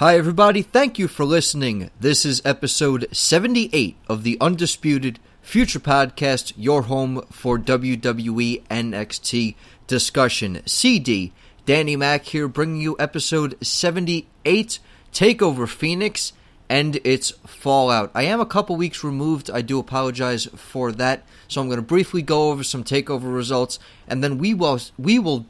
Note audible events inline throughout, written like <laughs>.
Hi, everybody. Thank you for listening. This is episode 78 of the Undisputed Future Podcast, your home for WWE NXT discussion. CD, Danny Mac here, bringing you episode 78 Takeover Phoenix and its fallout. I am a couple weeks removed. I do apologize for that. So I'm going to briefly go over some takeover results, and then we will we will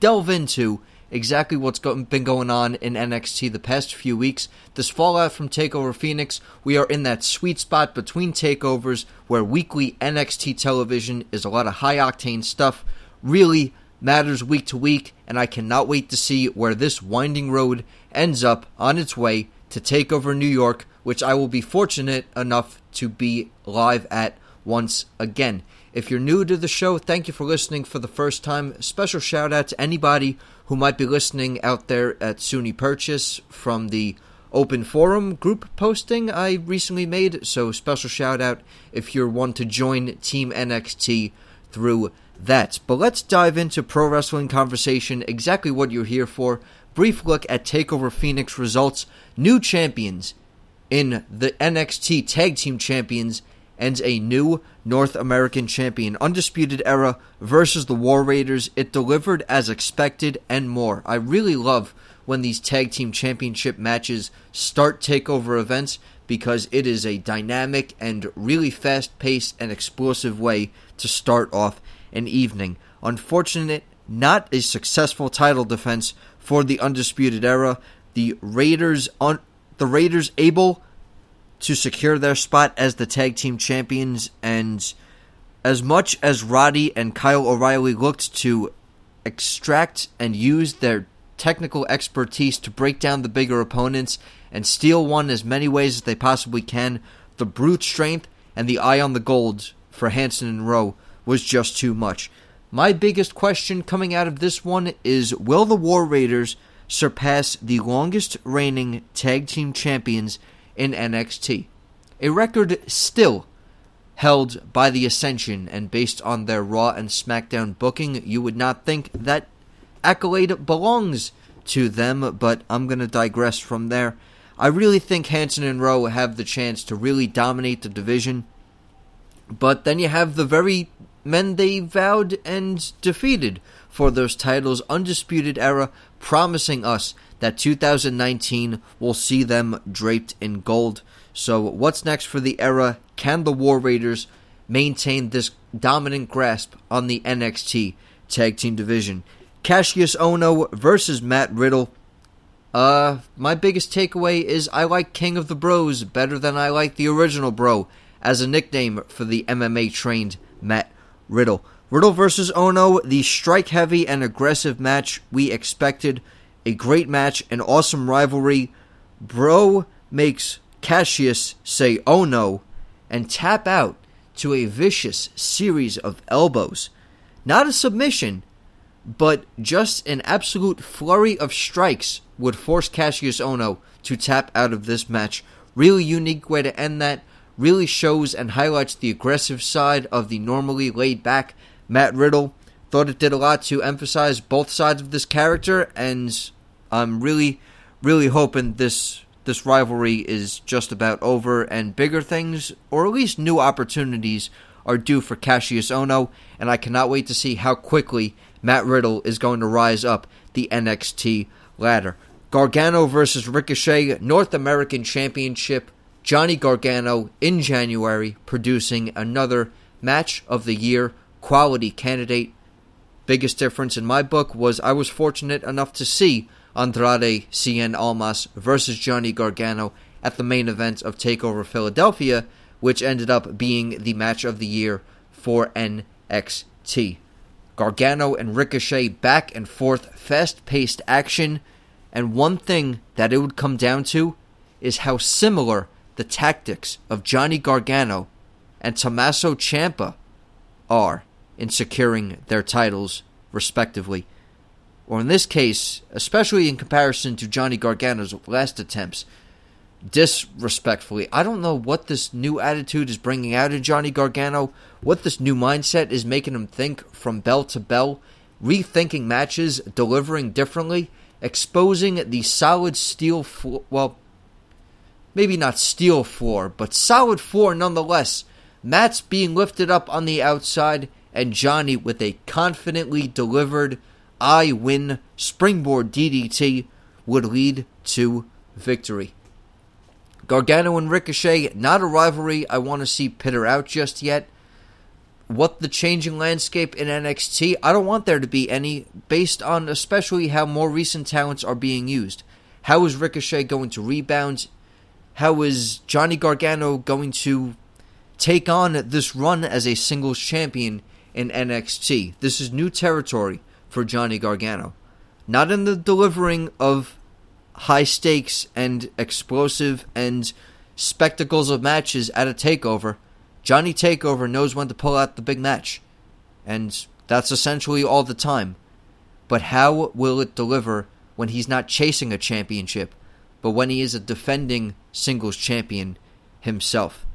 delve into exactly what's go- been going on in NXT the past few weeks. This fallout from Takeover Phoenix, we are in that sweet spot between takeovers where weekly NXT television is a lot of high octane stuff, really matters week to week, and I cannot wait to see where this winding road ends up on its way to Takeover New York, which I will be fortunate enough to be live at once again. If you're new to the show, thank you for listening for the first time. Special shout out to anybody who might be listening out there at SUNY Purchase from the open forum group posting I recently made. So, special shout out if you're one to join Team NXT through that. But let's dive into pro wrestling conversation, exactly what you're here for. Brief look at TakeOver Phoenix results, new champions in the NXT Tag Team Champions and a new North American champion. Undisputed Era versus the War Raiders. It delivered as expected and more. I really love when these tag team championship matches start takeover events because it is a dynamic and really fast paced and explosive way to start off an evening. Unfortunate, not a successful title defense for the Undisputed Era. The Raiders on the Raiders able to secure their spot as the tag team champions. And as much as Roddy and Kyle O'Reilly looked to extract and use their technical expertise to break down the bigger opponents and steal one as many ways as they possibly can, the brute strength and the eye on the gold for Hanson and Rowe was just too much. My biggest question coming out of this one is will the War Raiders surpass the longest reigning tag team champions in NXT. A record still held by the Ascension, and based on their Raw and SmackDown booking, you would not think that accolade belongs to them, but I'm going to digress from there. I really think Hanson and Rowe have the chance to really dominate the division, but then you have the very men they vowed and defeated for those titles, Undisputed Era, promising us that 2019 will see them draped in gold. So, what's next for the era? Can the War Raiders maintain this dominant grasp on the NXT Tag Team Division? Cassius Ohno versus Matt Riddle. Uh, my biggest takeaway is I like King of the Bros better than I like the original Bro as a nickname for the MMA trained Matt Riddle. Riddle versus Ohno, the strike heavy and aggressive match we expected a great match, an awesome rivalry. Bro makes Cassius say, oh no, and tap out to a vicious series of elbows. Not a submission, but just an absolute flurry of strikes would force Cassius Ohno to tap out of this match. Really unique way to end that. Really shows and highlights the aggressive side of the normally laid back Matt Riddle. Thought it did a lot to emphasize both sides of this character, and I'm really, really hoping this this rivalry is just about over and bigger things, or at least new opportunities, are due for Cassius Ohno, and I cannot wait to see how quickly Matt Riddle is going to rise up the NXT ladder. Gargano versus Ricochet, North American Championship. Johnny Gargano in January producing another match of the year quality candidate. Biggest difference in my book was I was fortunate enough to see Andrade Cien Almas versus Johnny Gargano at the main event of TakeOver Philadelphia, which ended up being the match of the year for NXT. Gargano and Ricochet back and forth, fast paced action, and one thing that it would come down to is how similar the tactics of Johnny Gargano and Tommaso Ciampa are in securing their titles, respectively or in this case, especially in comparison to Johnny Gargano's last attempts, disrespectfully. I don't know what this new attitude is bringing out in Johnny Gargano, what this new mindset is making him think from bell to bell, rethinking matches, delivering differently, exposing the solid steel floor. Well, maybe not steel floor, but solid floor nonetheless. Mats being lifted up on the outside, and Johnny with a confidently delivered I win springboard DDT would lead to victory. Gargano and Ricochet, not a rivalry I want to see pitter out just yet. What the changing landscape in NXT, I don't want there to be any, based on especially how more recent talents are being used. How is Ricochet going to rebound? How is Johnny Gargano going to take on this run as a singles champion in NXT? This is new territory for Johnny Gargano. Not in the delivering of high stakes and explosive and spectacles of matches at a takeover, Johnny Takeover knows when to pull out the big match. And that's essentially all the time. But how will it deliver when he's not chasing a championship, but when he is a defending singles champion himself?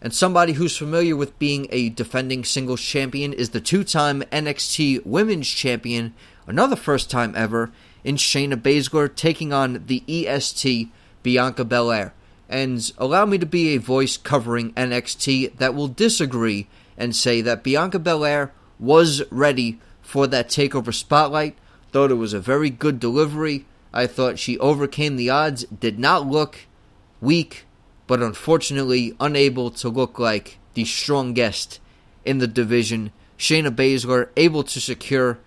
And somebody who's familiar with being a defending singles champion is the two time NXT Women's Champion, another first time ever, in Shayna Baszler taking on the EST Bianca Belair. And allow me to be a voice covering NXT that will disagree and say that Bianca Belair was ready for that takeover spotlight. Thought it was a very good delivery. I thought she overcame the odds, did not look weak, but unfortunately unable to look like the strongest in the division. Shayna Baszler able to secure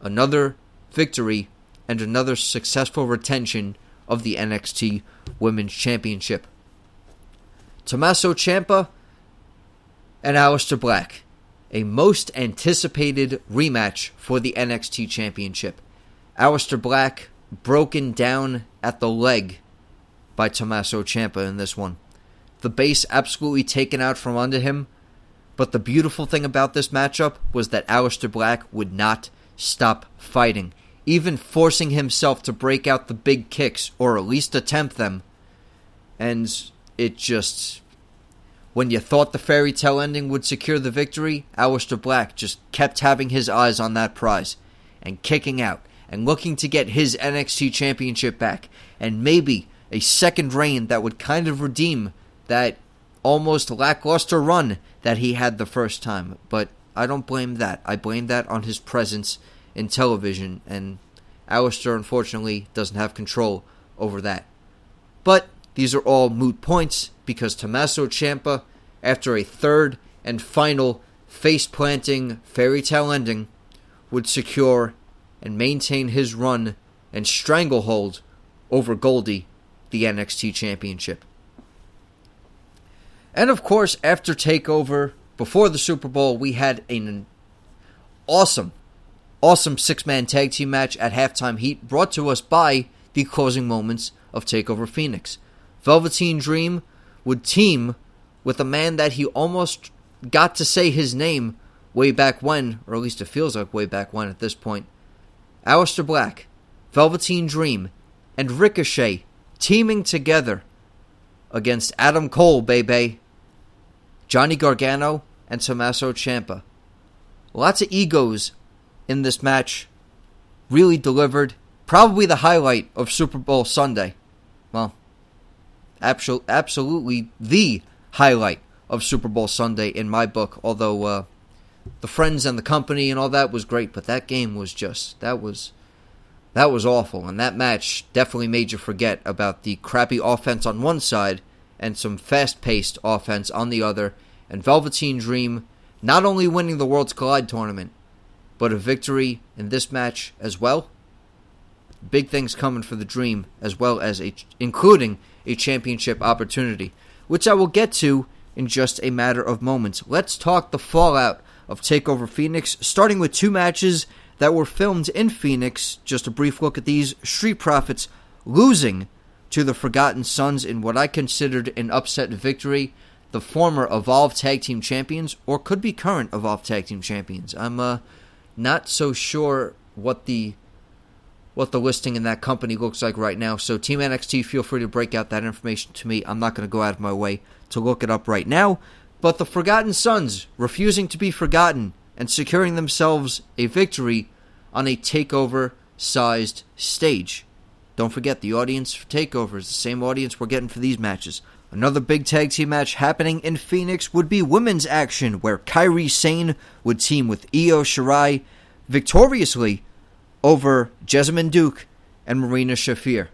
another victory and another successful retention of the NXT Women's Championship. Tommaso Ciampa and Aleister Black, a most anticipated rematch for the NXT Championship. Aleister Black broken down at the leg by Tommaso Ciampa in this one. The base absolutely taken out from under him. But the beautiful thing about this matchup was that Aleister Black would not stop fighting even forcing himself to break out the big kicks or at least attempt them. And it just. When you thought the fairy tale ending would secure the victory, Aleister Black just kept having his eyes on that prize and kicking out and looking to get his NXT championship back and maybe a second reign that would kind of redeem that almost lackluster run that he had the first time. But I don't blame that. I blame that on his presence in television, and Aleister unfortunately doesn't have control over that. But these are all moot points because Tommaso Ciampa, after a third and final face planting fairy tale ending, would secure and maintain his run and stranglehold over Goldie, the NXT Championship. And of course, after TakeOver, before the Super Bowl, we had an awesome awesome six man tag team match at Halftime Heat brought to us by the closing moments of TakeOver Phoenix. Velveteen Dream would team with a man that he almost got to say his name way back when, or at least it feels like way back when at this point. Aleister Black, Velveteen Dream, and Ricochet teaming together against Adam Cole, baby, Johnny Gargano, and Tommaso Ciampa. Lots of egos in this match. Really delivered. Probably the highlight of Super Bowl Sunday. Well, absolutely the highlight of Super Bowl Sunday in my book. Although uh, the friends and the company and all that was great, but that game was just that was that was awful. And that match definitely made you forget about the crappy offense on one side and some fast-paced offense on the other. And Velveteen Dream not only winning the Worlds Collide tournament, but a victory in this match as well. Big things coming for the Dream, as well as a, including a championship opportunity, which I will get to in just a matter of moments. Let's talk the fallout of Takeover Phoenix, starting with two matches that were filmed in Phoenix. Just a brief look at these Street Profits losing to the Forgotten Sons in what I considered an upset victory. The former Evolve Tag Team Champions, or could be current Evolve Tag Team Champions. I'm uh, not so sure what the what the listing in that company looks like right now. So Team NXT, feel free to break out that information to me. I'm not going to go out of my way to look it up right now. But the Forgotten Sons refusing to be forgotten and securing themselves a victory on a takeover sized stage. Don't forget, the audience for TakeOver is the same audience we're getting for these matches. Another big tag team match happening in Phoenix would be women's action, where Kairi Sane would team with Io Shirai victoriously over Jessamyn Duke and Marina Shafir.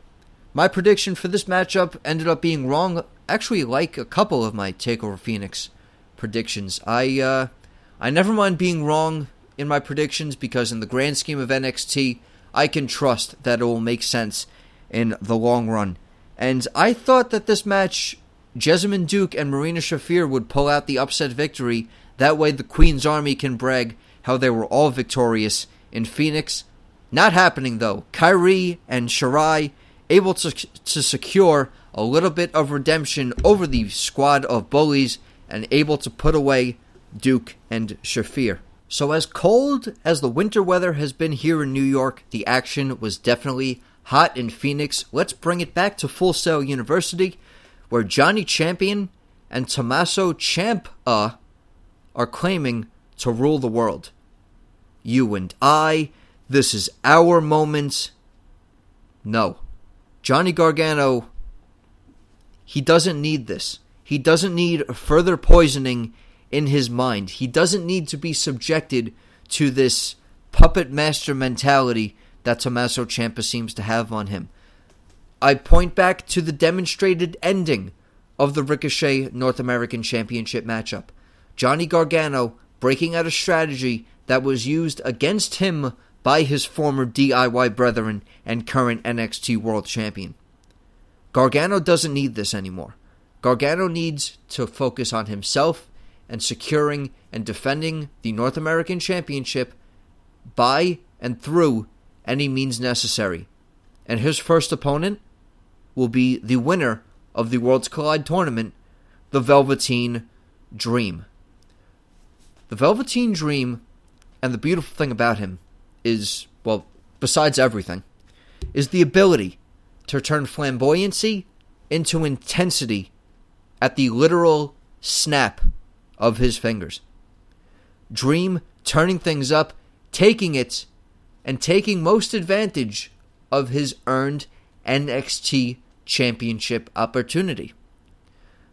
My prediction for this matchup ended up being wrong, actually, like a couple of my TakeOver Phoenix predictions. I uh, I never mind being wrong in my predictions because, in the grand scheme of NXT, I can trust that it will make sense in the long run. And I thought that this match Jessamyn Duke and Marina Shafir would pull out the upset victory. That way, the Queen's Army can brag how they were all victorious in Phoenix. Not happening though. Kairi and Shirai able to to secure a little bit of redemption over the squad of bullies and able to put away Duke and Shafir. So, as cold as the winter weather has been here in New York, the action was definitely hot in Phoenix. Let's bring it back to Full Sail University where Johnny Champion and Tommaso Ciampa are claiming to rule the world. You and I, this is our moment. No. Johnny Gargano, he doesn't need this. He doesn't need further poisoning in his mind. He doesn't need to be subjected to this puppet master mentality that Tommaso Ciampa seems to have on him. I point back to the demonstrated ending of the Ricochet North American Championship matchup. Johnny Gargano breaking out a strategy that was used against him by his former DIY brethren and current NXT World Champion. Gargano doesn't need this anymore. Gargano needs to focus on himself and securing and defending the North American Championship by and through any means necessary. And his first opponent will be the winner of the Worlds Collide tournament, the Velveteen Dream. The Velveteen Dream, and the beautiful thing about him is, well, besides everything, is the ability to turn flamboyancy into intensity at the literal snap of his fingers. Dream turning things up, taking it, and taking most advantage of his earned NXT championship opportunity.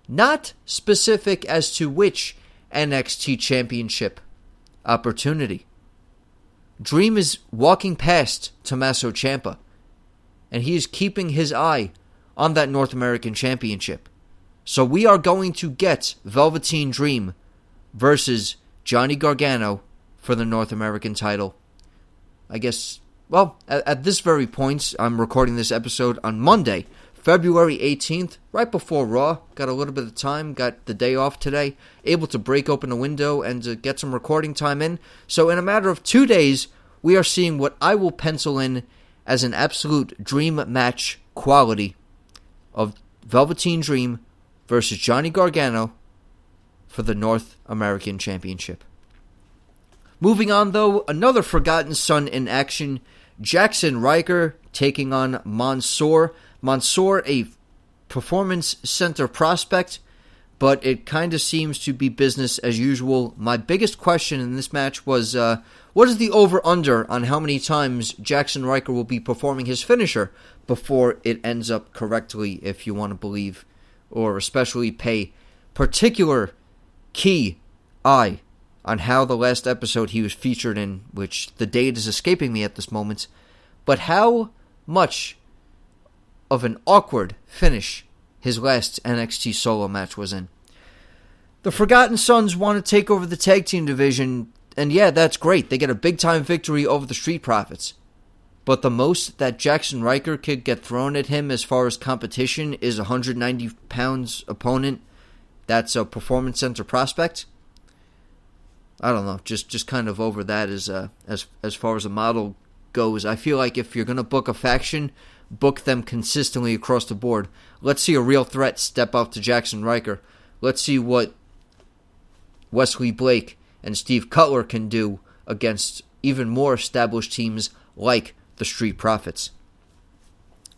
Not specific as to which NXT championship opportunity. Dream is walking past Tommaso Ciampa, and he is keeping his eye on that North American championship. So we are going to get Velveteen Dream versus Johnny Gargano for the North American title. I guess, well, at, at this very point, I'm recording this episode on Monday, February 18th, right before Raw. Got a little bit of time, got the day off today, able to break open a window and get some recording time in. So, in a matter of two days, we are seeing what I will pencil in as an absolute dream match quality of Velveteen Dream versus Johnny Gargano for the North American Championship. Moving on, though, another Forgotten Son in action Jackson Ryker taking on Mansoor. Mansoor, a performance center prospect, but it kind of seems to be business as usual. My biggest question in this match was uh, what is the over under on how many times Jackson Ryker will be performing his finisher before it ends up correctly, if you want to believe, or especially pay particular key eye on how the last episode he was featured in, which the date is escaping me at this moment, but how much of an awkward finish his last NXT solo match was in. The Forgotten Sons want to take over the tag team division, and yeah, that's great. They get a big time victory over the Street Profits. But the most that Jackson Ryker could get thrown at him as far as competition is a 190 pounds opponent that's a performance center prospect. I don't know, just just kind of over that as uh, as as far as a model goes. I feel like if you're gonna book a faction, book them consistently across the board. Let's see a real threat step up to Jackson Ryker. Let's see what Wesley Blake and Steve Cutler can do against even more established teams like the Street Profits.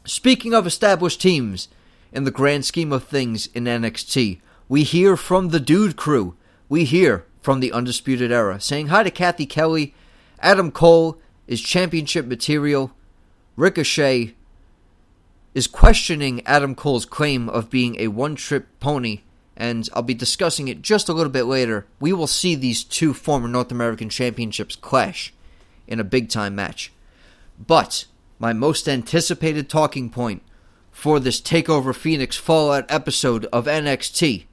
Speaking of established teams, in the grand scheme of things in NXT, we hear from the Dude Crew. We hear from the Undisputed Era saying hi to Cathy Kelly. Adam Cole is championship material Ricochet is questioning Adam Cole's claim of being a one trip pony, and I'll be discussing it just a little bit later. We will see these two former North American championships clash in a big time match. But my most anticipated talking point for this TakeOver Phoenix Fallout episode of NXT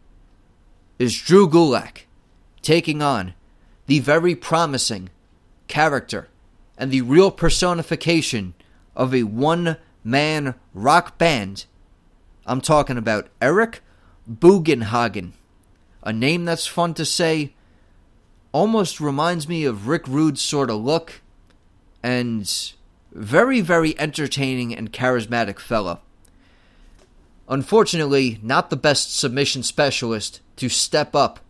is Drew Gulak taking on the very promising character and the real personification of a one man rock band. I'm talking about Eric Bugenhagen, a name that's fun to say, almost reminds me of Rick Rude's sort of look, and very, very entertaining and charismatic fellow. Unfortunately, not the best submission specialist to step up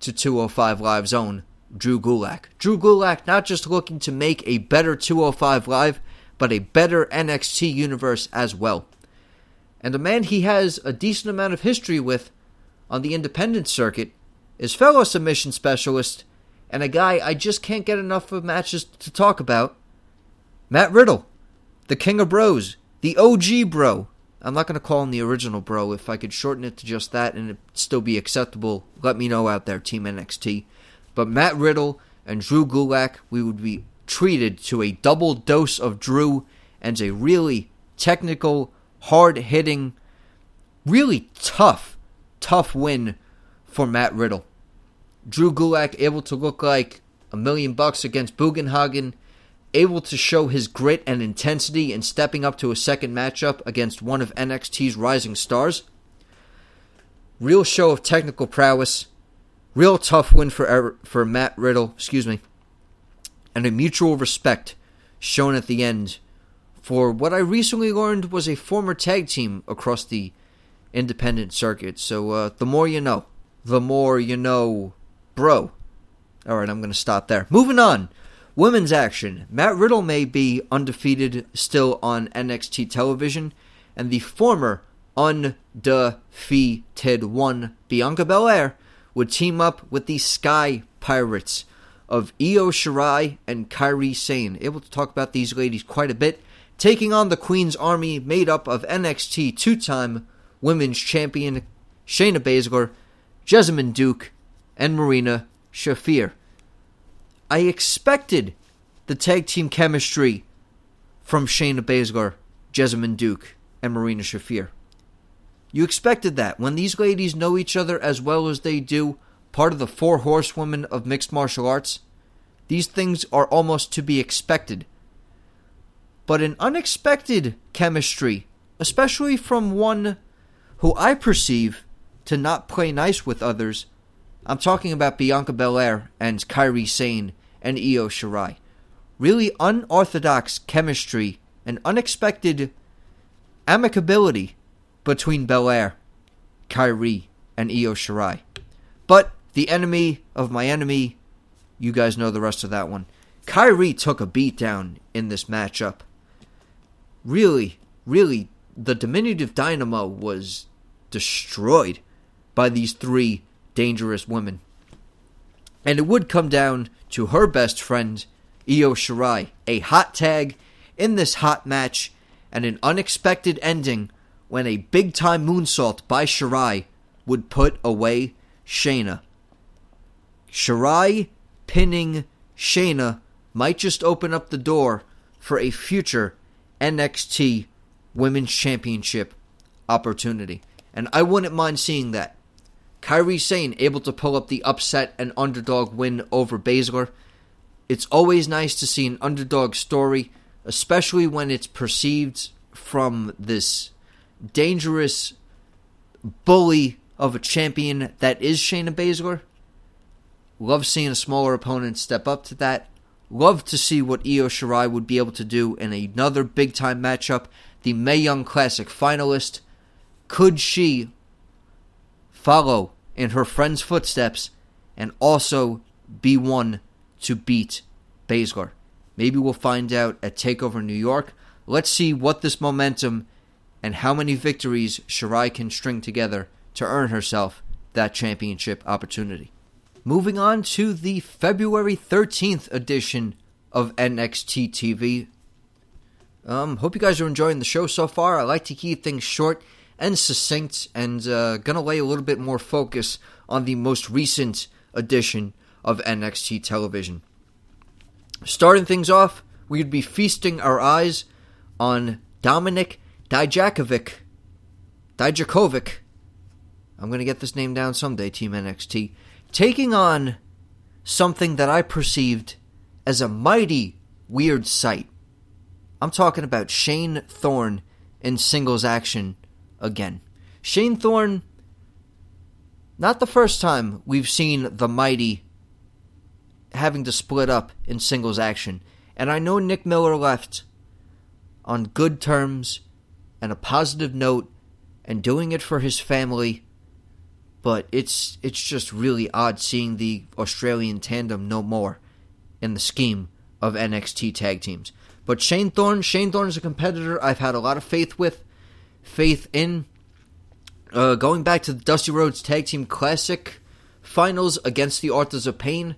to 205 Live's own Drew Gulak. Drew Gulak not just looking to make a better 205 Live, but a better NXT universe as well. And a man he has a decent amount of history with on the independent circuit is fellow submission specialist and a guy I just can't get enough of matches to talk about. Matt Riddle, the King of Bros, the OG bro. I'm not going to call him the original bro. If I could shorten it to just that and it still be acceptable, let me know out there, Team NXT. But Matt Riddle and Drew Gulak, we would be treated to a double dose of Drew and a really technical, hard hitting, really tough, tough win for Matt Riddle. Drew Gulak able to look like a million bucks against Bugenhagen, able to show his grit and intensity in stepping up to a second matchup against one of NXT's rising stars. Real show of technical prowess, real tough win for for Matt Riddle, excuse me, and a mutual respect shown at the end for what I recently learned was a former tag team across the independent circuit. So uh, the more you know, the more you know, bro. All right, I'm going to stop there. Moving on. Women's action. Matt Riddle may be undefeated still on NXT television, and the former undefeated one, Bianca Belair, would team up with the Sky Pirates of Io Shirai and Kairi Sane. Able to talk about these ladies quite a bit taking on the Queen's Army made up of NXT two time women's champion Shayna Baszler, Jessamyn Duke, and Marina Shafir. I expected the tag team chemistry from Shayna Baszler, Jessamyn Duke, and Marina Shafir. You expected that. When these ladies know each other as well as they do, part of the four horsewomen of mixed martial arts, these things are almost to be expected but an unexpected chemistry, especially from one who I perceive to not play nice with others. I'm talking about Bianca Belair and Kairi Sane and Io Shirai. Really unorthodox chemistry and unexpected amicability between Belair, Kairi, and Io Shirai. But the enemy of my enemy, you guys know the rest of that one. Kairi took a beatdown in this matchup really, really, the diminutive Dynamo was destroyed by these three dangerous women. And it would come down to her best friend, Io Shirai, a hot tag in this hot match, and an unexpected ending when a big time moonsault by Shirai would put away Shayna. Shirai pinning Shayna might just open up the door for a future NXT Women's Championship opportunity. And I wouldn't mind seeing that. Kairi Sane able to pull up the upset and underdog win over Baszler. It's always nice to see an underdog story, especially when it's perceived from this dangerous bully of a champion that is Shayna Baszler. Love seeing a smaller opponent step up to that. Love to see what Io Shirai would be able to do in another big time matchup. The Mae Young Classic finalist. Could she follow in her friend's footsteps and also be one to beat Baszler? Maybe we'll find out at TakeOver New York. Let's see what this momentum and how many victories Shirai can string together to earn herself that championship opportunity. Moving on to the February 13th edition of NXT TV. Um, hope you guys are enjoying the show so far. I like to keep things short and succinct, and uh, gonna lay a little bit more focus on the most recent edition of NXT television. Starting things off, we'd be feasting our eyes on Dominik Dijakovic. Dijakovic. I'm going to get this name down someday, Team NXT. Taking on something that I perceived as a mighty weird sight. I'm talking about Shane Thorne in singles action again. Shane Thorne, not the first time we've seen the mighty having to split up in singles action. And I know Nick Miller left on good terms and a positive note and doing it for his family. But it's it's just really odd seeing the Australian tandem no more in the scheme of NXT tag teams. But Shane Thorne, Shane Thorne is a competitor I've had a lot of faith with, faith in. Uh, going back to the Dusty Rhodes Tag Team Classic finals against the Authors of Pain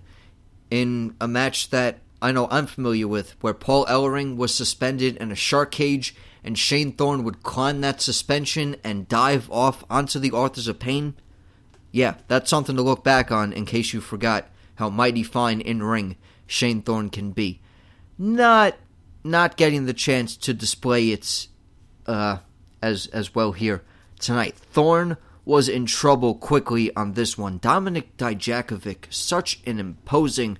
in a match that I know I'm familiar with, where Paul Ellering was suspended in a shark cage and Shane Thorne would climb that suspension and dive off onto the Authors of Pain. Yeah, that's something to look back on in case you forgot how mighty fine in ring Shane Thorne can be. Not not getting the chance to display its uh, as as well here tonight. Thorne was in trouble quickly on this one. Dominic Dijakovic, such an imposing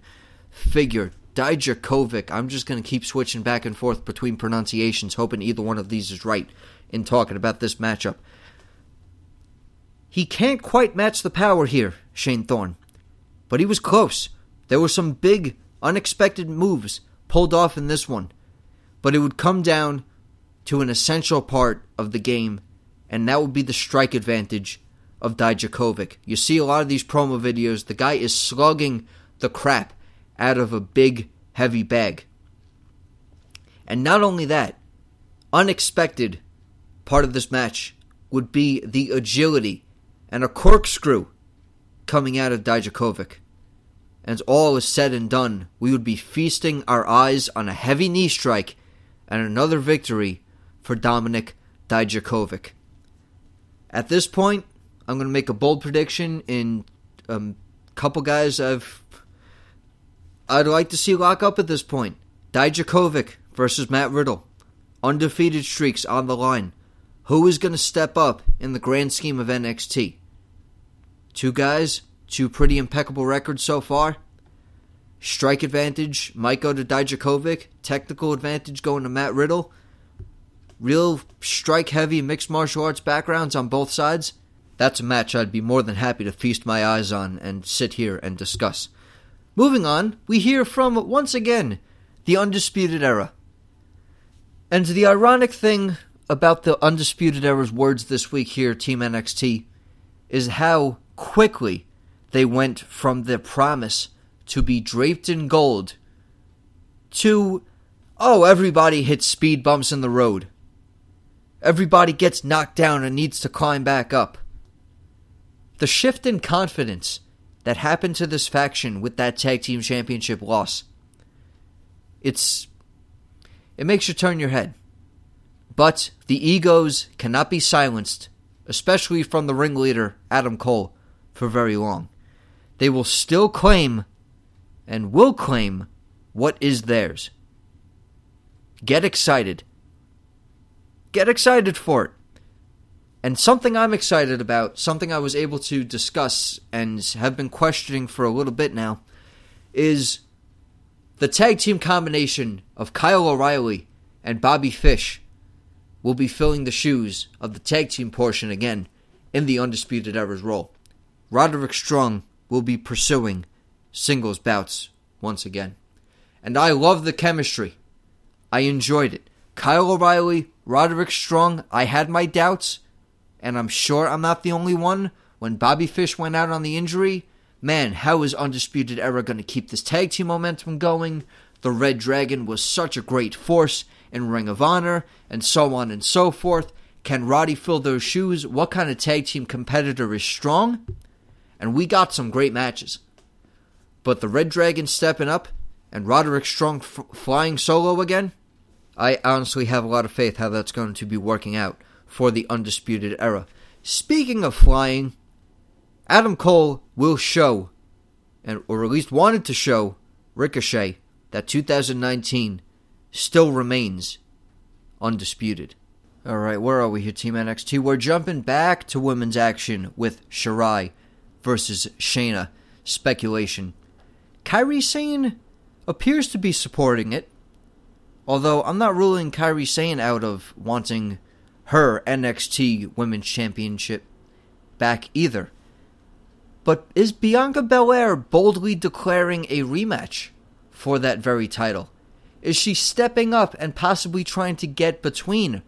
figure. Dijakovic, I'm just going to keep switching back and forth between pronunciations, hoping either one of these is right in talking about this matchup. He can't quite match the power here, Shane Thorne, but he was close. There were some big, unexpected moves pulled off in this one, but it would come down to an essential part of the game and that would be the strike advantage of Dijakovic. You see a lot of these promo videos, the guy is slugging the crap out of a big, heavy bag. And not only that, unexpected part of this match would be the agility and a corkscrew coming out of Dijakovic. And all is said and done, we would be feasting our eyes on a heavy knee strike and another victory for Dominik Dijakovic. At this point, I'm going to make a bold prediction in a um, couple guys I've I'd like to see lock up at this point. Dijakovic versus Matt Riddle. Undefeated streaks on the line. Who is going to step up in the grand scheme of NXT? Two guys, two pretty impeccable records so far. Strike advantage might go to Dijakovic. Technical advantage going to Matt Riddle real strike heavy mixed martial arts backgrounds on both sides, that's a match I'd be more than happy to feast my eyes on and sit here and discuss. Moving on, we hear from, once again, the Undisputed Era. And the ironic thing about the Undisputed Era's words this week here, Team NXT, is how quickly they went from their promise to be draped in gold to, oh, everybody hits speed bumps in the road. Everybody gets knocked down and needs to climb back up. The shift in confidence that happened to this faction with that tag team championship loss. It's it makes you turn your head. But the egos cannot be silenced, especially from the ringleader Adam Cole for very long. They will still claim and will claim what is theirs. Get excited get excited for it. And something I'm excited about, something I was able to discuss and have been questioning for a little bit now, is the tag team combination of Kyle O'Reilly and Bobby Fish will be filling the shoes of the tag team portion again in the Undisputed Era's role. Roderick Strong will be pursuing singles bouts once again. And I love the chemistry. I enjoyed it. Kyle O'Reilly, Roderick Strong, I had my doubts, and I'm sure I'm not the only one. When Bobby Fish went out on the injury, man, how is Undisputed Era going to keep this tag team momentum going? The Red Dragon was such a great force in Ring of Honor, and so on and so forth. Can Roddy fill those shoes? What kind of tag team competitor is strong? And we got some great matches. But the Red Dragon stepping up and Roderick Strong f- flying solo again? I honestly have a lot of faith how that's going to be working out for the Undisputed Era. Speaking of flying, Adam Cole will show, and or at least wanted to show, Ricochet that 2019 still remains undisputed. All right, where are we here, Team NXT? We're jumping back to women's action with Shirai versus Shayna. Speculation. Kairi Sane appears to be supporting it, although I'm not ruling Kairi Sane out of wanting her NXT Women's Championship back either. But is Bianca Belair boldly declaring a rematch for that very title? Is she stepping up and possibly trying to get between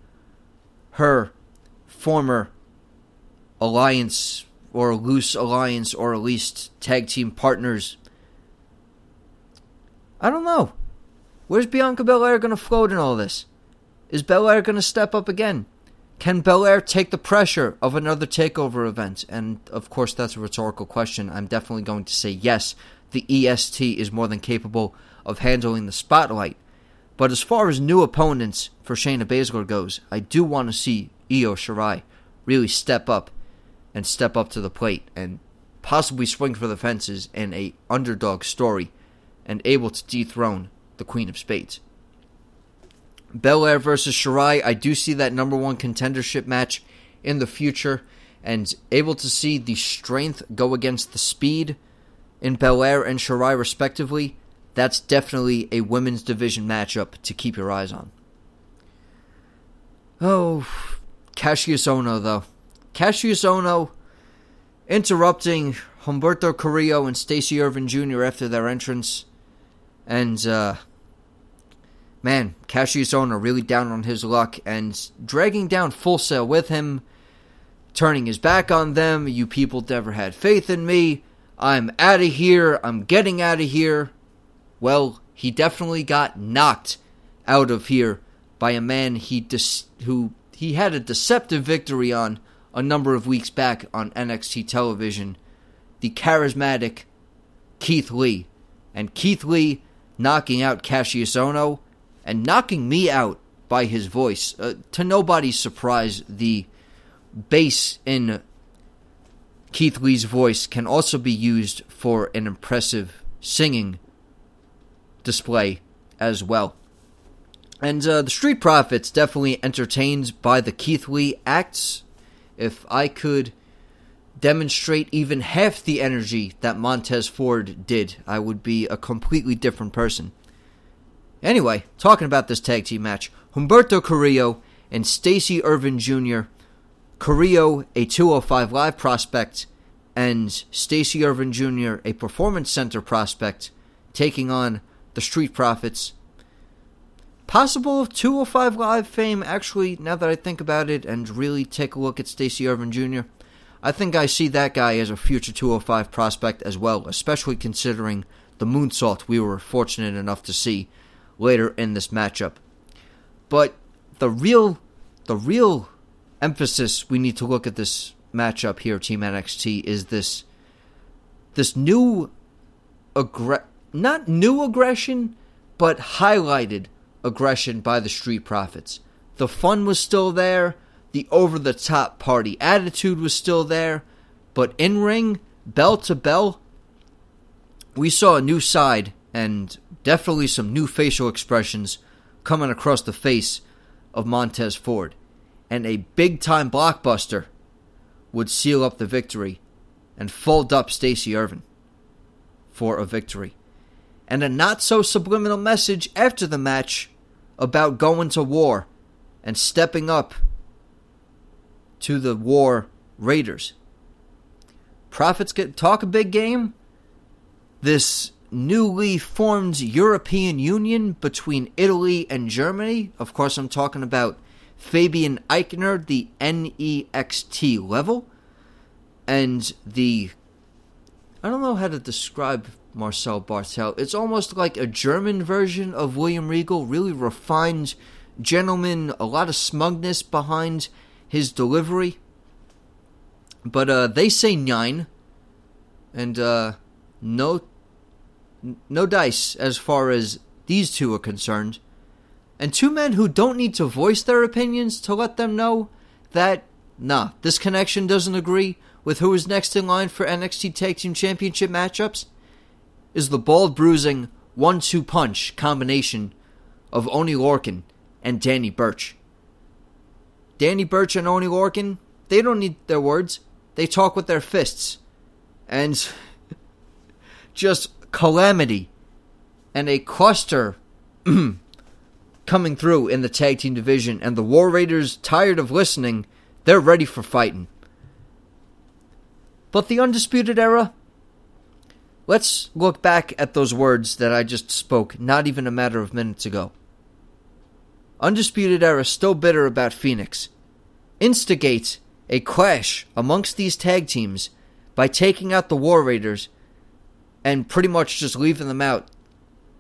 her former alliance or loose alliance or at least tag team partners? I don't know. Where's Bianca Belair going to float in all this? Is Belair going to step up again? Can Belair take the pressure of another takeover event? And of course, that's a rhetorical question. I'm definitely going to say yes. The EST is more than capable of handling the spotlight. But as far as new opponents for Shayna Baszler goes, I do want to see Io Shirai really step up and step up to the plate and possibly swing for the fences in a underdog story and able to dethrone the Queen of Spades. Belair versus Shirai, I do see that number one contendership match in the future and able to see the strength go against the speed in Belair and Shirai respectively. That's definitely a women's division matchup to keep your eyes on. Oh, Cassius Ohno, though. Cassius Ohno interrupting Humberto Carrillo and Stacey Ervin Jr. after their entrance. And, uh, man, Cassius Ohno really down on his luck and dragging down Full Sail with him, turning his back on them. You people never had faith in me. I'm out of here. I'm getting out of here. Well, he definitely got knocked out of here by a man he dis- who he had a deceptive victory on a number of weeks back on NXT television, the charismatic Keith Lee. And Keith Lee knocking out Cassius Ohno and knocking me out by his voice. Uh, to nobody's surprise, the bass in Keith Lee's voice can also be used for an impressive singing display as well. And uh, the Street Profits definitely entertained by the Keith Lee acts. If I could demonstrate even half the energy that Montez Ford did, I would be a completely different person. Anyway, talking about this tag team match, Humberto Carrillo and Stacey Ervin Jr. Carrillo, a 205 Live prospect, and Stacey Ervin Jr., a Performance Center prospect, taking on the Street Profits. Possible 205 Live fame, actually, now that I think about it and really take a look at Stacey Ervin Jr., I think I see that guy as a future 205 prospect as well, especially considering the moonsault we were fortunate enough to see later in this matchup. But the real the real emphasis we need to look at this matchup here, Team NXT, is this this new aggre- not new aggression, but highlighted aggression by the Street Profits. The fun was still there, the over the top party attitude was still there, but in ring, bell to bell, we saw a new side and definitely some new facial expressions coming across the face of Montez Ford. And a big time blockbuster would seal up the victory and fold up Stacey Ervin for a victory. And a not so subliminal message after the match about going to war and stepping up to the war raiders. Profits get talk a big game. This newly formed European Union between Italy and Germany. Of course, I'm talking about Fabian Aichner, the NEXT level, and the. I don't know how to describe Marcel Barthel. It's almost like a German version of William Regal, really refined gentleman, a lot of smugness behind his delivery. But uh, they say nine, and uh, no no dice as far as these two are concerned. and two men who don't need to voice their opinions to let them know that, nah, this connection doesn't agree with who is next in line for NXT Tag Team Championship matchups, is the bald bruising one two punch combination of Oney Lorcan and Danny Burch. Danny Burch and Oney Lorcan, they don't need their words, they talk with their fists. And <laughs> just calamity and a cluster <clears throat> coming through in the tag team division, and the War Raiders, tired of listening, they're ready for fighting. But the Undisputed Era, let's look back at those words that I just spoke not even a matter of minutes ago. Undisputed Era still bitter about Phoenix. Instigate a clash amongst these tag teams by taking out the War Raiders and pretty much just leaving them out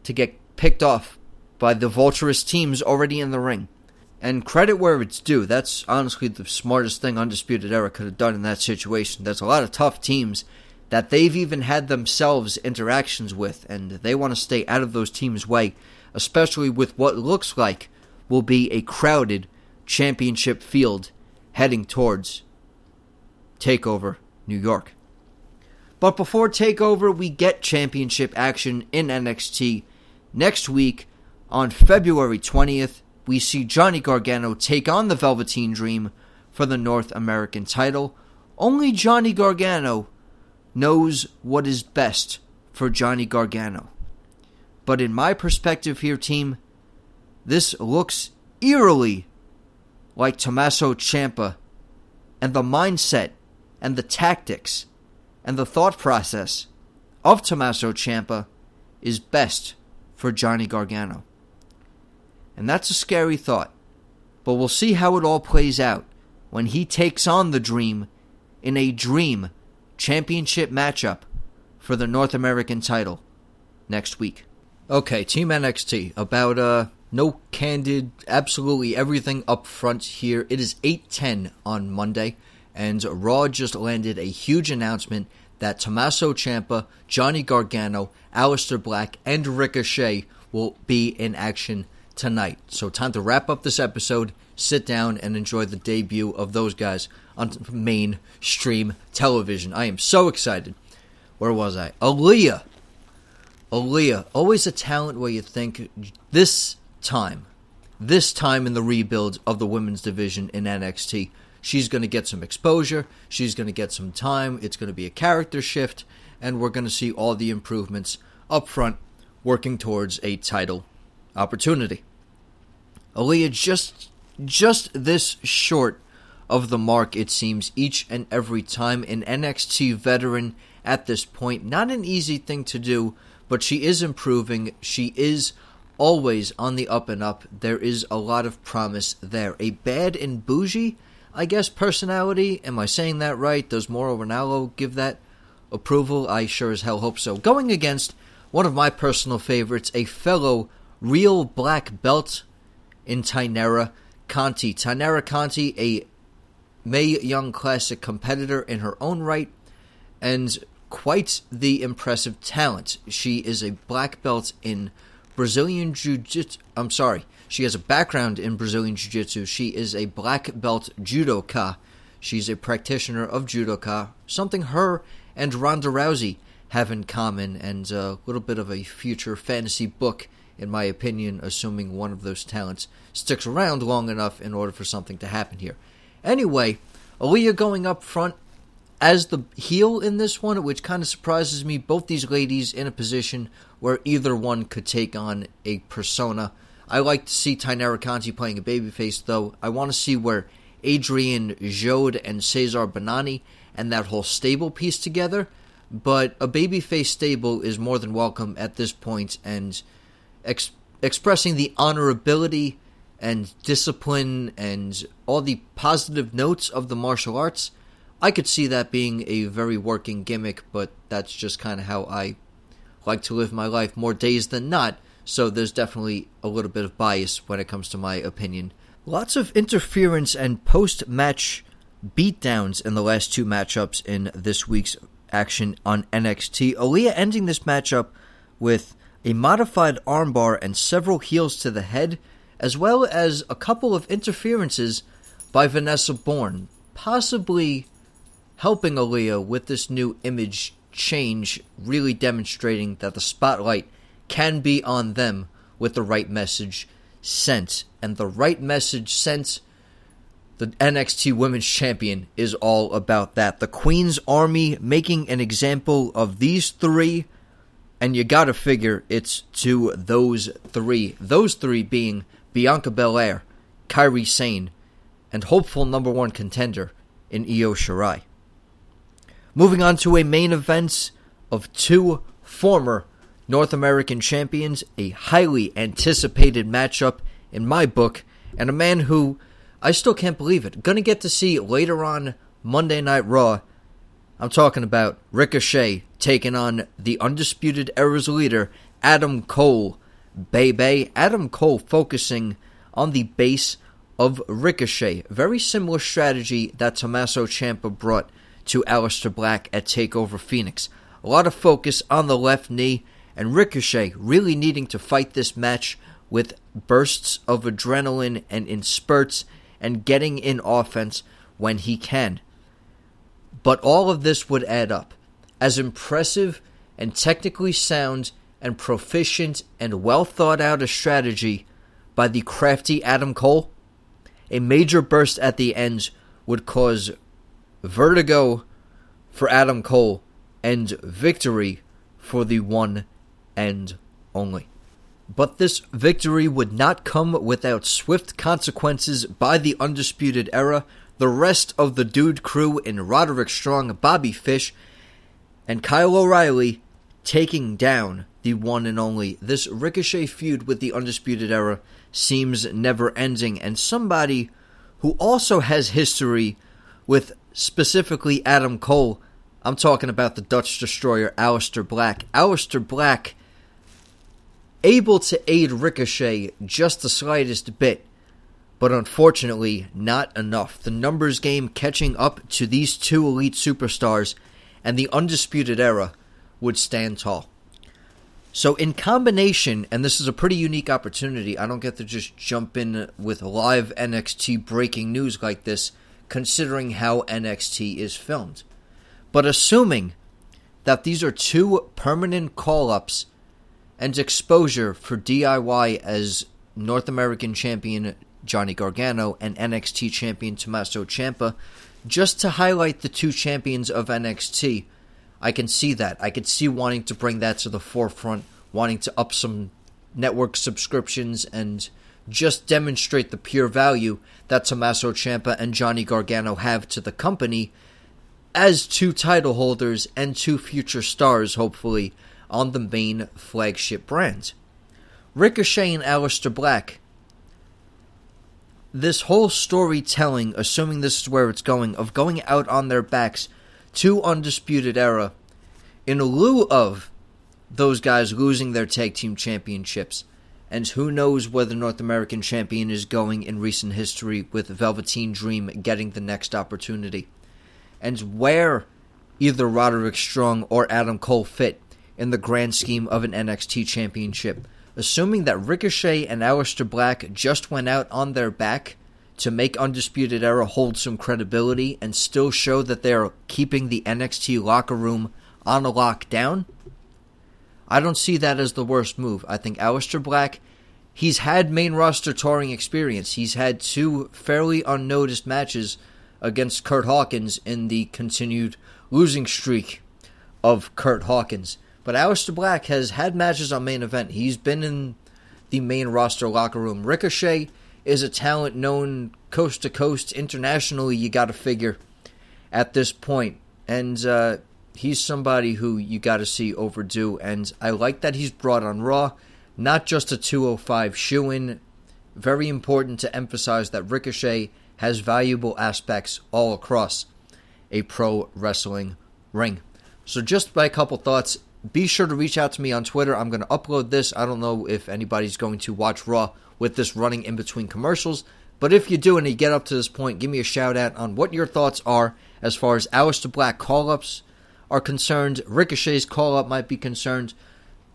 to get picked off by the vulturous teams already in the ring. And credit where it's due. That's honestly the smartest thing Undisputed Era could have done in that situation. There's a lot of tough teams that they've even had themselves interactions with, and they want to stay out of those teams' way, especially with what looks like will be a crowded championship field heading towards TakeOver New York. But before TakeOver, we get championship action in NXT next week on February 20th, we see Johnny Gargano take on the Velveteen Dream for the North American title. Only Johnny Gargano knows what is best for Johnny Gargano. But in my perspective here, team, this looks eerily like Tommaso Ciampa and the mindset and the tactics and the thought process of Tommaso Ciampa is best for Johnny Gargano. And that's a scary thought. But we'll see how it all plays out when he takes on the Dream in a Dream Championship matchup for the North American title next week. Okay, Team NXT about uh no candid, absolutely everything up front here. It is 8:10 on Monday and Raw just landed a huge announcement that Tommaso Ciampa, Johnny Gargano, Aleister Black, and Ricochet will be in action tonight. So, time to wrap up this episode, sit down, and enjoy the debut of those guys on mainstream television. I am so excited. Where was I? Aliyah. Aliyah, always a talent where you think this time, this time in the rebuild of the women's division in NXT, she's going to get some exposure, she's going to get some time, it's going to be a character shift, and we're going to see all the improvements up front working towards a title opportunity. Aliyah just just this short of the mark it seems each and every time an NXT veteran at this point not an easy thing to do but she is improving she is always on the up and up there is a lot of promise there a bad and bougie I guess personality am I saying that right does Mauro Ranallo give that approval I sure as hell hope so going against one of my personal favorites a fellow real black belt in Taynara Conti. Taynara Conti, a May Young Classic competitor in her own right, and quite the impressive talent. She is a black belt in Brazilian Jiu Jitsu. I'm sorry, she has a background in Brazilian Jiu Jitsu. She is a black belt judoka. She's a practitioner of judoka, something her and Ronda Rousey have in common, and a little bit of a future fantasy book in my opinion, assuming one of those talents sticks around long enough in order for something to happen here. Anyway, Aliyah going up front as the heel in this one, which kind of surprises me. Both these ladies in a position where either one could take on a persona. I like to see Taynara Conti playing a babyface, though. I want to see where Adrian Jaoude and Cesar Bononi and that whole stable piece together. But a babyface stable is more than welcome at this point, and ex- expressing the honorability and discipline and all the positive notes of the martial arts, I could see that being a very working gimmick, but that's just kind of how I like to live my life more days than not, so there's definitely a little bit of bias when it comes to my opinion. Lots of interference and post match beatdowns in the last two matchups in this week's action on NXT. Aliyah ending this matchup with a modified armbar, and several heels to the head as well as a couple of interferences by Vanessa Borne, possibly helping Aliyah with this new image change, really demonstrating that the spotlight can be on them with the right message sent. And the right message sent, the NXT Women's Champion is all about that. The Queen's Army making an example of these three, and you gotta figure it's to those three. Those three being Bianca Belair, Kairi Sane, and hopeful number one contender in Io Shirai. Moving on to a main event of two former North American champions, a highly anticipated matchup in my book, and a man who I still can't believe it. Gonna get to see later on Monday Night Raw. I'm talking about Ricochet taking on the Undisputed Era's leader, Adam Cole. Baby, Adam Cole focusing on the base of Ricochet. Very similar strategy that Tommaso Ciampa brought to Aleister Black at TakeOver Phoenix. A lot of focus on the left knee, and Ricochet really needing to fight this match with bursts of adrenaline and in spurts and getting in offense when he can. But all of this would add up. As impressive and technically sound and proficient and well thought out a strategy by the crafty Adam Cole, a major burst at the end would cause vertigo for Adam Cole and victory for the one and only. But this victory would not come without swift consequences by the Undisputed Era, the rest of the Dude crew in Roderick Strong, Bobby Fish, and Kyle O'Reilly taking down the one and only. This Ricochet feud with the Undisputed Era seems never ending, and somebody who also has history with specifically Adam Cole. I'm talking about the Dutch destroyer Aleister Black. Aleister Black able to aid Ricochet just the slightest bit, but unfortunately not enough. The numbers game catching up to these two elite superstars, and the Undisputed Era would stand tall. So, in combination, and this is a pretty unique opportunity, I don't get to just jump in with live NXT breaking news like this, considering how NXT is filmed. But assuming that these are two permanent call ups and exposure for DIY as North American champion Johnny Gargano and NXT champion Tommaso Ciampa, just to highlight the two champions of NXT I can see that. I could see wanting to bring that to the forefront, wanting to up some network subscriptions and just demonstrate the pure value that Tommaso Ciampa and Johnny Gargano have to the company as two title holders and two future stars, hopefully, on the main flagship brand. Ricochet and Aleister Black. This whole storytelling, assuming this is where it's going, of going out on their backs to Undisputed Era in lieu of those guys losing their tag team championships. And who knows where the North American champion is going in recent history with Velveteen Dream getting the next opportunity. And where either Roderick Strong or Adam Cole fit in the grand scheme of an NXT championship. Assuming that Ricochet and Aleister Black just went out on their back to make Undisputed Era hold some credibility and still show that they're keeping the NXT locker room on a lockdown, I don't see that as the worst move. I think Aleister Black, he's had main roster touring experience. He's had two fairly unnoticed matches against Kurt Hawkins in the continued losing streak of Kurt Hawkins. But Aleister Black has had matches on main event. He's been in the main roster locker room. Ricochet is a talent known coast to coast internationally. You got to figure at this point, and uh, he's somebody who you got to see overdue. And I like that he's brought on Raw, not just a 205 shoe in. Very important to emphasize that Ricochet has valuable aspects all across a pro wrestling ring. So, just by a couple thoughts, be sure to reach out to me on Twitter. I'm going to upload this. I don't know if anybody's going to watch Raw with this running in between commercials. But if you do and you get up to this point, give me a shout out on what your thoughts are as far as Aleister Black call ups are concerned, Ricochet's call up might be concerned.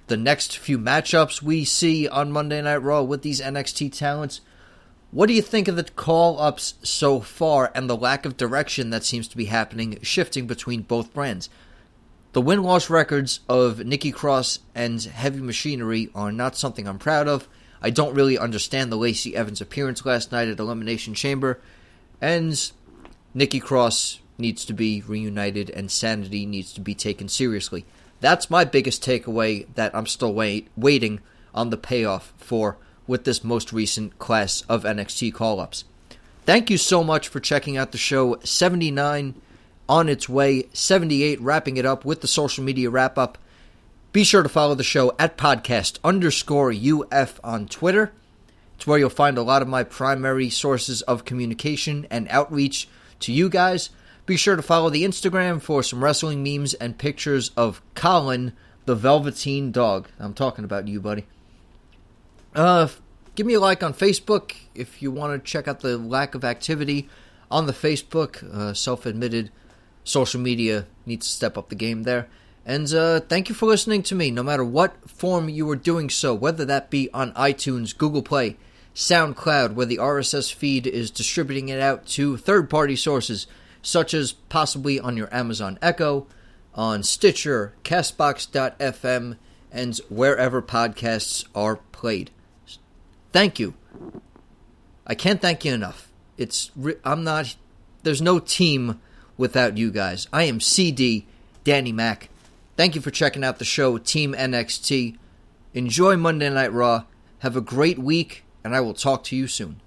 the next few matchups we see on Monday Night Raw with these NXT talents. What do you think of the call ups so far and the lack of direction that seems to be happening, shifting between both brands? The win loss records of Nikki Cross and Heavy Machinery are not something I'm proud of. I don't really understand the Lacey Evans appearance last night at Elimination Chamber, and Nikki Cross needs to be reunited and Sanity needs to be taken seriously. That's my biggest takeaway that I'm still wait, waiting on the payoff for with this most recent class of NXT call ups. Thank you so much for checking out the show 79 on its way, 78 wrapping it up with the social media wrap up. Be sure to follow the show at podcast underscore UF on Twitter. It's where you'll find a lot of my primary sources of communication and outreach to you guys. Be sure to follow the Instagram for some wrestling memes and pictures of Colin, the Velveteen Dog. I'm talking about you, buddy. Uh, give me a like on Facebook if you want to check out the lack of activity on the Facebook. Uh, Self admitted social media needs to step up the game there. And uh, thank you for listening to me, no matter what form you are doing so, whether that be on iTunes, Google Play, SoundCloud, where the RSS feed is distributing it out to third party sources, such as possibly on your Amazon Echo, on Stitcher, Castbox.fm, and wherever podcasts are played. Thank you. I can't thank you enough. It's I'm not. There's no team without you guys. I am CD Danny Mac. Thank you for checking out the show, Team NXT. Enjoy Monday Night Raw. Have a great week, and I will talk to you soon.